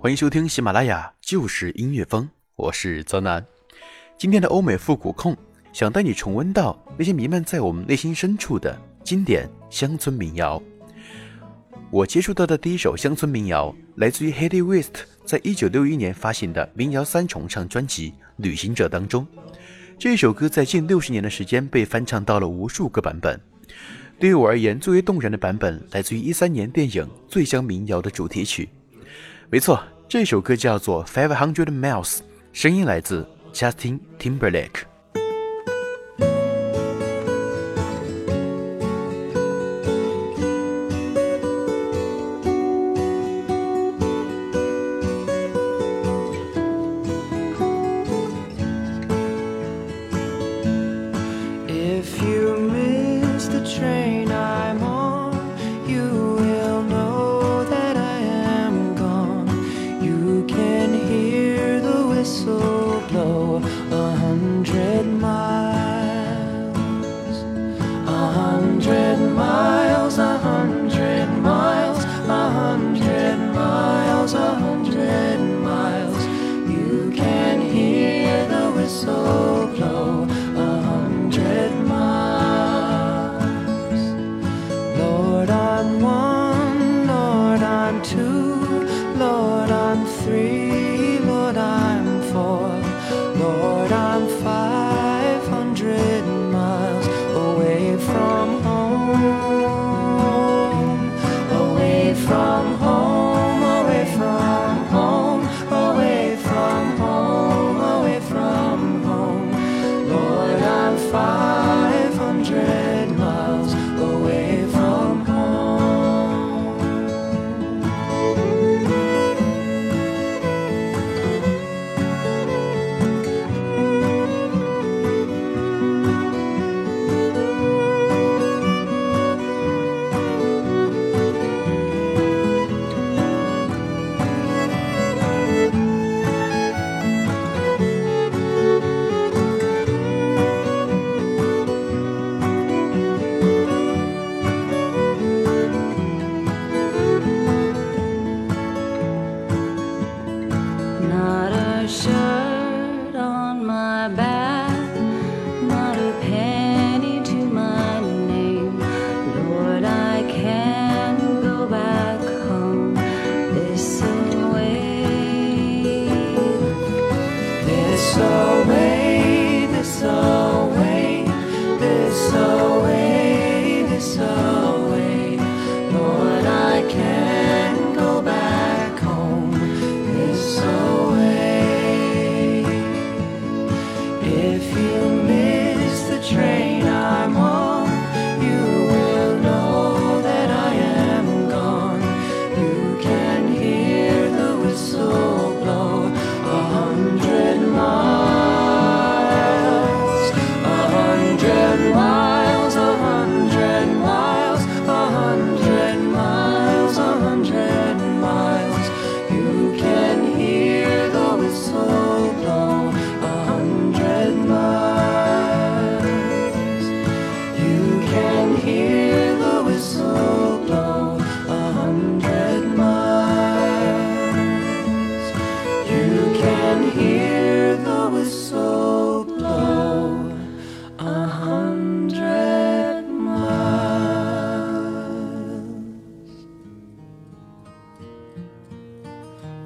欢迎收听喜马拉雅，就是音乐风，我是泽南。今天的欧美复古控想带你重温到那些弥漫在我们内心深处的经典乡村民谣。我接触到的第一首乡村民谣来自于 Hedy West 在一九六一年发行的民谣三重唱专辑《旅行者》当中。这首歌在近六十年的时间被翻唱到了无数个版本。对于我而言，最为动人的版本来自于一三年电影《醉乡民谣》的主题曲。没错，这首歌叫做《Five Hundred Miles》，声音来自 Justin Timberlake。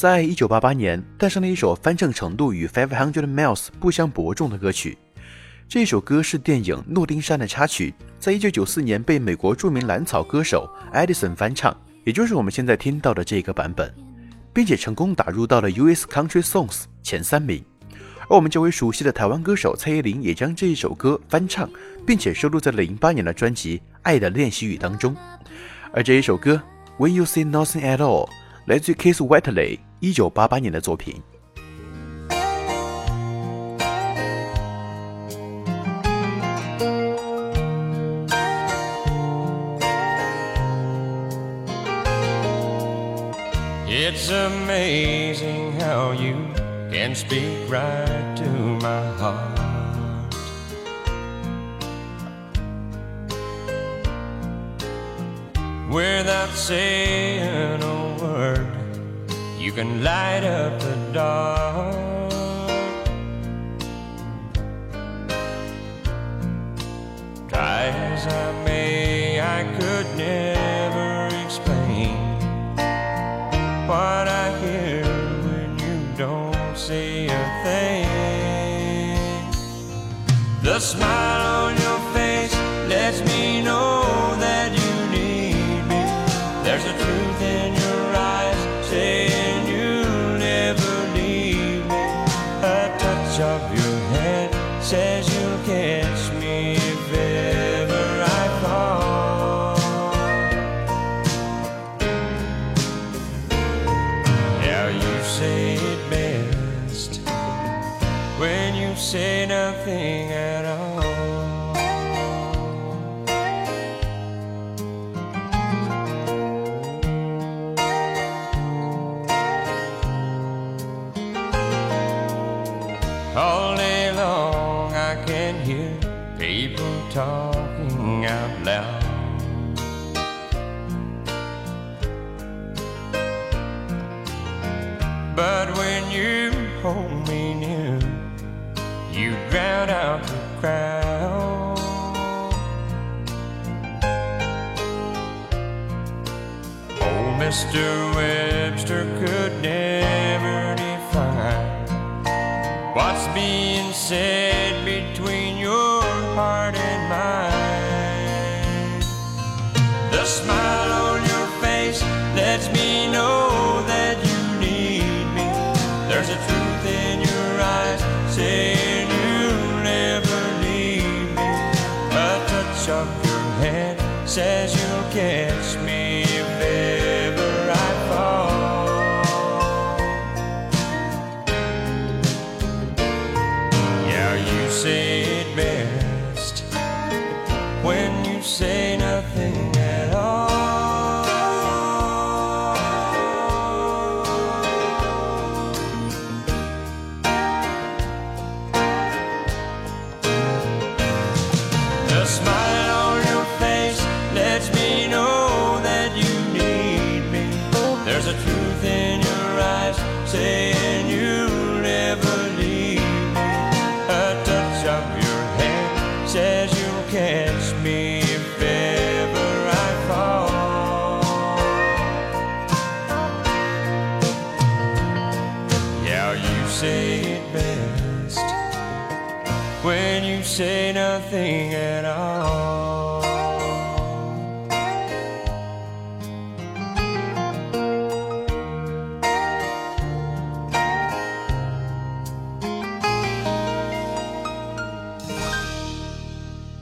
在一九八八年，诞生了一首翻唱程度与《Five Hundred Miles》不相伯仲的歌曲。这首歌是电影《诺丁山》的插曲，在一九九四年被美国著名蓝草歌手 Edison 翻唱，也就是我们现在听到的这个版本，并且成功打入到了 US Country Songs 前三名。而我们较为熟悉的台湾歌手蔡依林也将这一首歌翻唱，并且收录在了零八年的专辑《爱的练习语》当中。而这一首歌《When You Say Nothing at All》来自于 Keith Whitley 一九八八年的作品。It's amazing how you can speak right to my heart. Without saying a word, you can light up the dark. Try as I may, I could never explain what I hear when you don't say a thing. The smile hold me near, you drown out the crowd. Oh, Mr. Webster could never define what's being said says you don't. Catch me if ever I fall. Yeah, you say it best when you say nothing at all.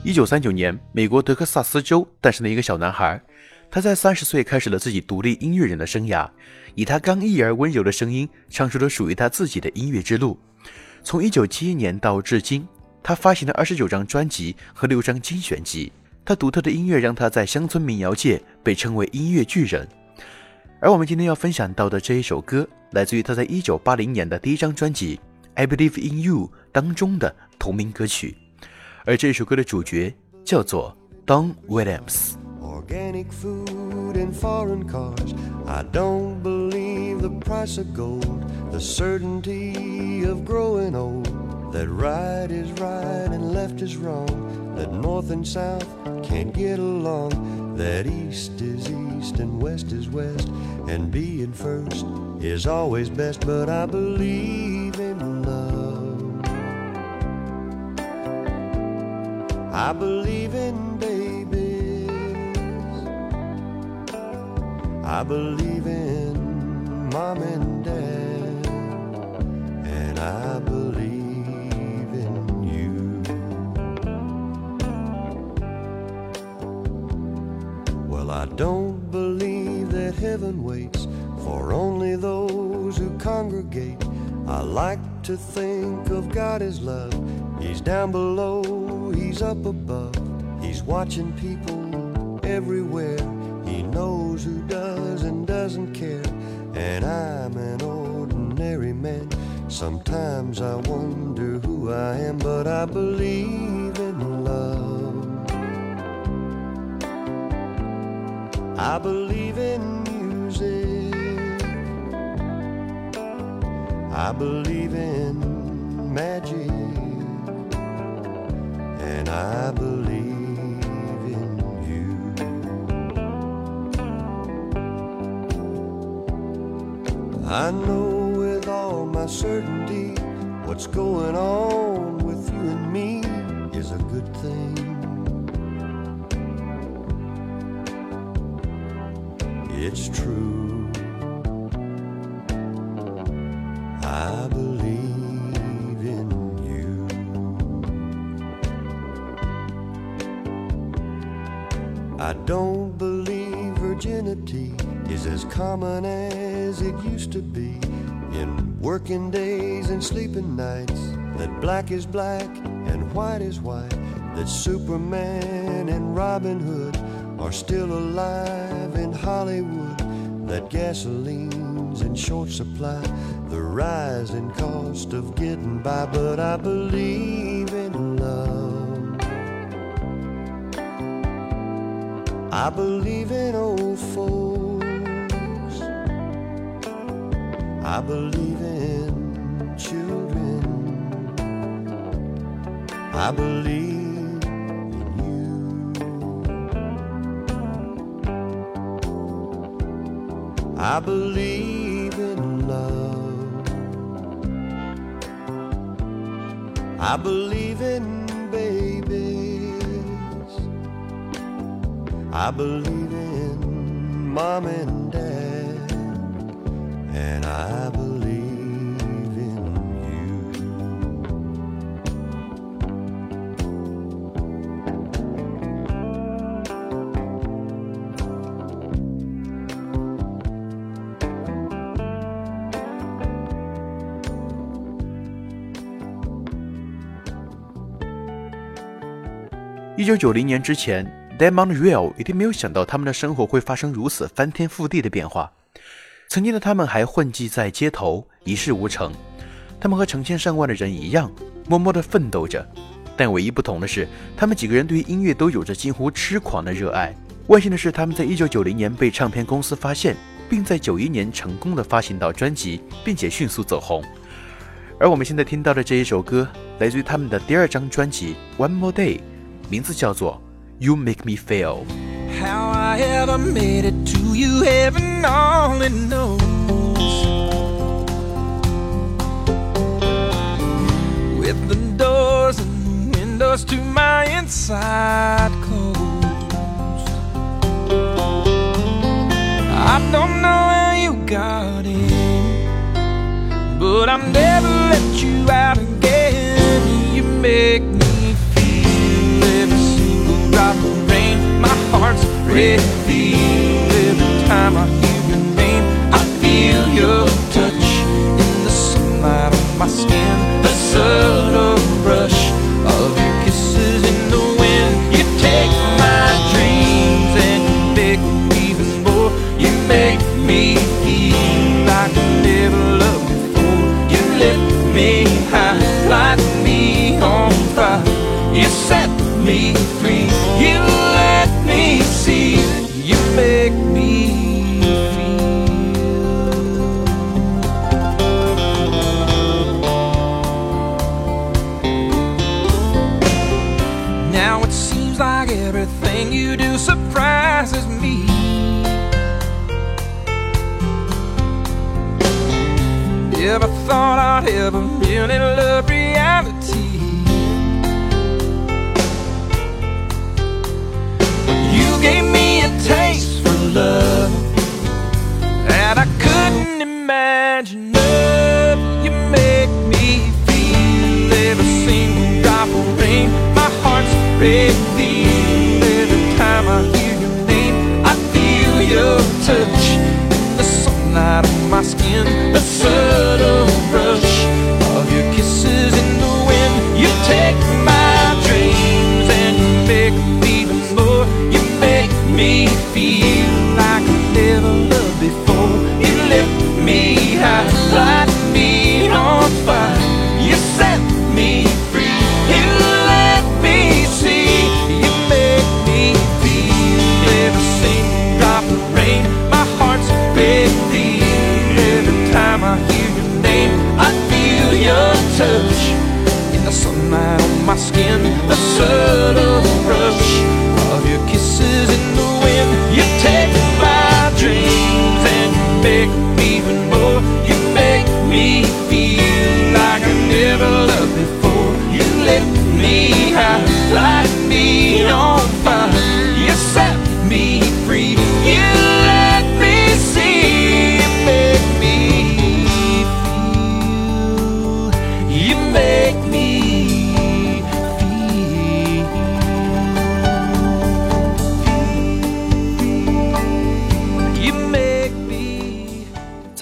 一九三九年，美国德克萨斯州诞生了一个小男孩，他在三十岁开始了自己独立音乐人的生涯，以他刚毅而温柔的声音，唱出了属于他自己的音乐之路。从一九七一年到至今，他发行了二十九张专辑和六张精选集。他独特的音乐让他在乡村民谣界被称为音乐巨人。而我们今天要分享到的这一首歌，来自于他在一九八零年的第一张专辑《I Believe in You》当中的同名歌曲。而这首歌的主角叫做 Don Williams。 Organic food and foreign cars. I don't believe the price of gold, the certainty of growing old. that right is right and left is wrong, that north and south can't get along, that east is east and west is west, and being first is always best, but I believe I believe in babies. I believe in mom and dad. And I believe in you. Well, I don't believe that heaven waits for only those who congregate. I like to think of God as love. He's down below, He's up above. He's watching people everywhere. He knows who does and doesn't care. And I'm an ordinary man. Sometimes I wonder who I am, but I believe in love. I believe in music. I believe in magic. I believe in you. I know with all my certainty what's going on with you and me is a good thing. It's true. Is as common as it used to be. In working days and sleeping nights, that black is black and white is white, that Superman and Robin Hood are still alive in Hollywood, that gasoline's in short supply, the rising cost of getting by, but I believe in love. I believe in old folks. I believe in children. I believe in you. I believe in love. I believe in babies. I believe in mom and dad. And I believe in you. Manuel 一九九零年之前 Damon Real 一定没有想到他们的生活会发生如此翻天覆地的变化。曾经的他们还混迹在街头，一事无成。他们和成千上万的人一样，默默地奋斗着。但唯一不同的是，他们几个人对于音乐都有着近乎痴狂的热爱。万幸的是，他们在一九九零年被唱片公司发现，并在九一年成功的发行到专辑，并且迅速走红。而我们现在听到的这一首歌，来自于他们的第二张专辑《One More Day》，名字叫做《You Make Me Feel》。How I ever made it to you, heaven only knows. With the doors and windows to my inside closed. I don't know how you got in, but I'll never let you out again. You make me my skin. The subtle never really loved reality. You gave me a taste for love that I couldn't imagine of. You make me feel every single drop of rain. My heart's feel every time I hear your name. I feel your touch in the sunlight on my skin. The subtle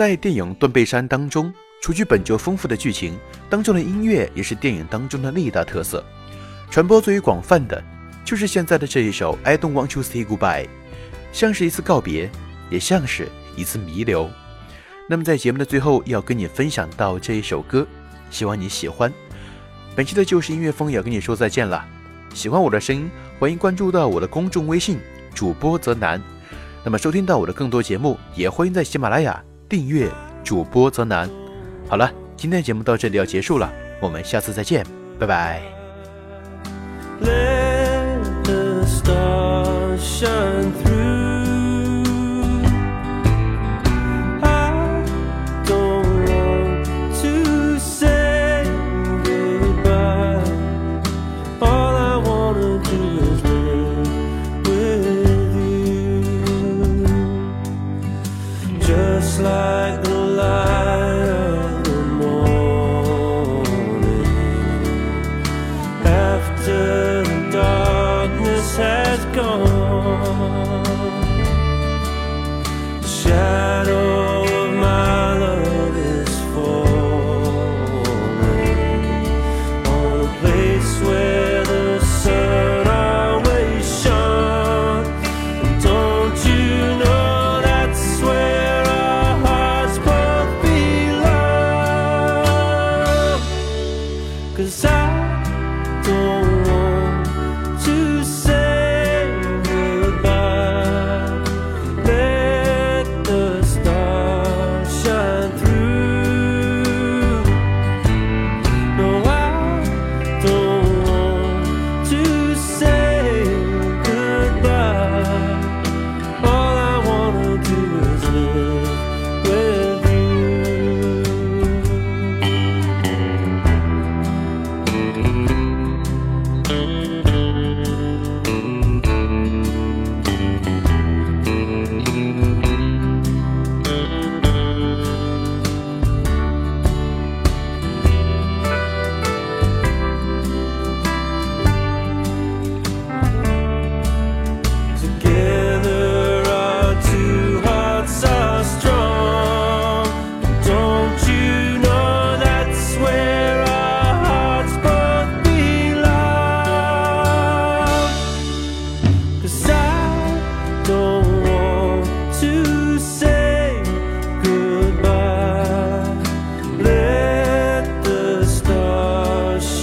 在电影《断背山》当中，除去本就丰富的剧情，当中的音乐也是电影当中的另一大特色。传播最为广泛的，就是现在的这一首《I Don't Want to Say Goodbye》，像是一次告别，也像是一次弥留。那么在节目的最后，要跟你分享到这一首歌，希望你喜欢。本期的旧时音乐风也要跟你说再见了。喜欢我的声音，欢迎关注到我的公众微信主播泽南。那么收听到我的更多节目，也欢迎在喜马拉雅订阅主播泽南。好了，今天的节目到这里要结束了，我们下次再见，拜拜。Let the stars shine through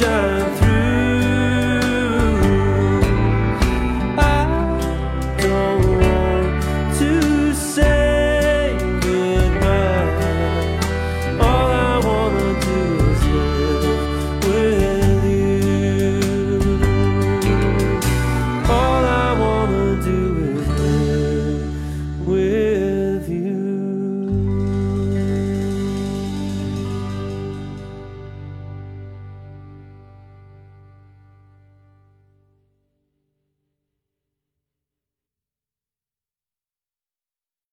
shine through.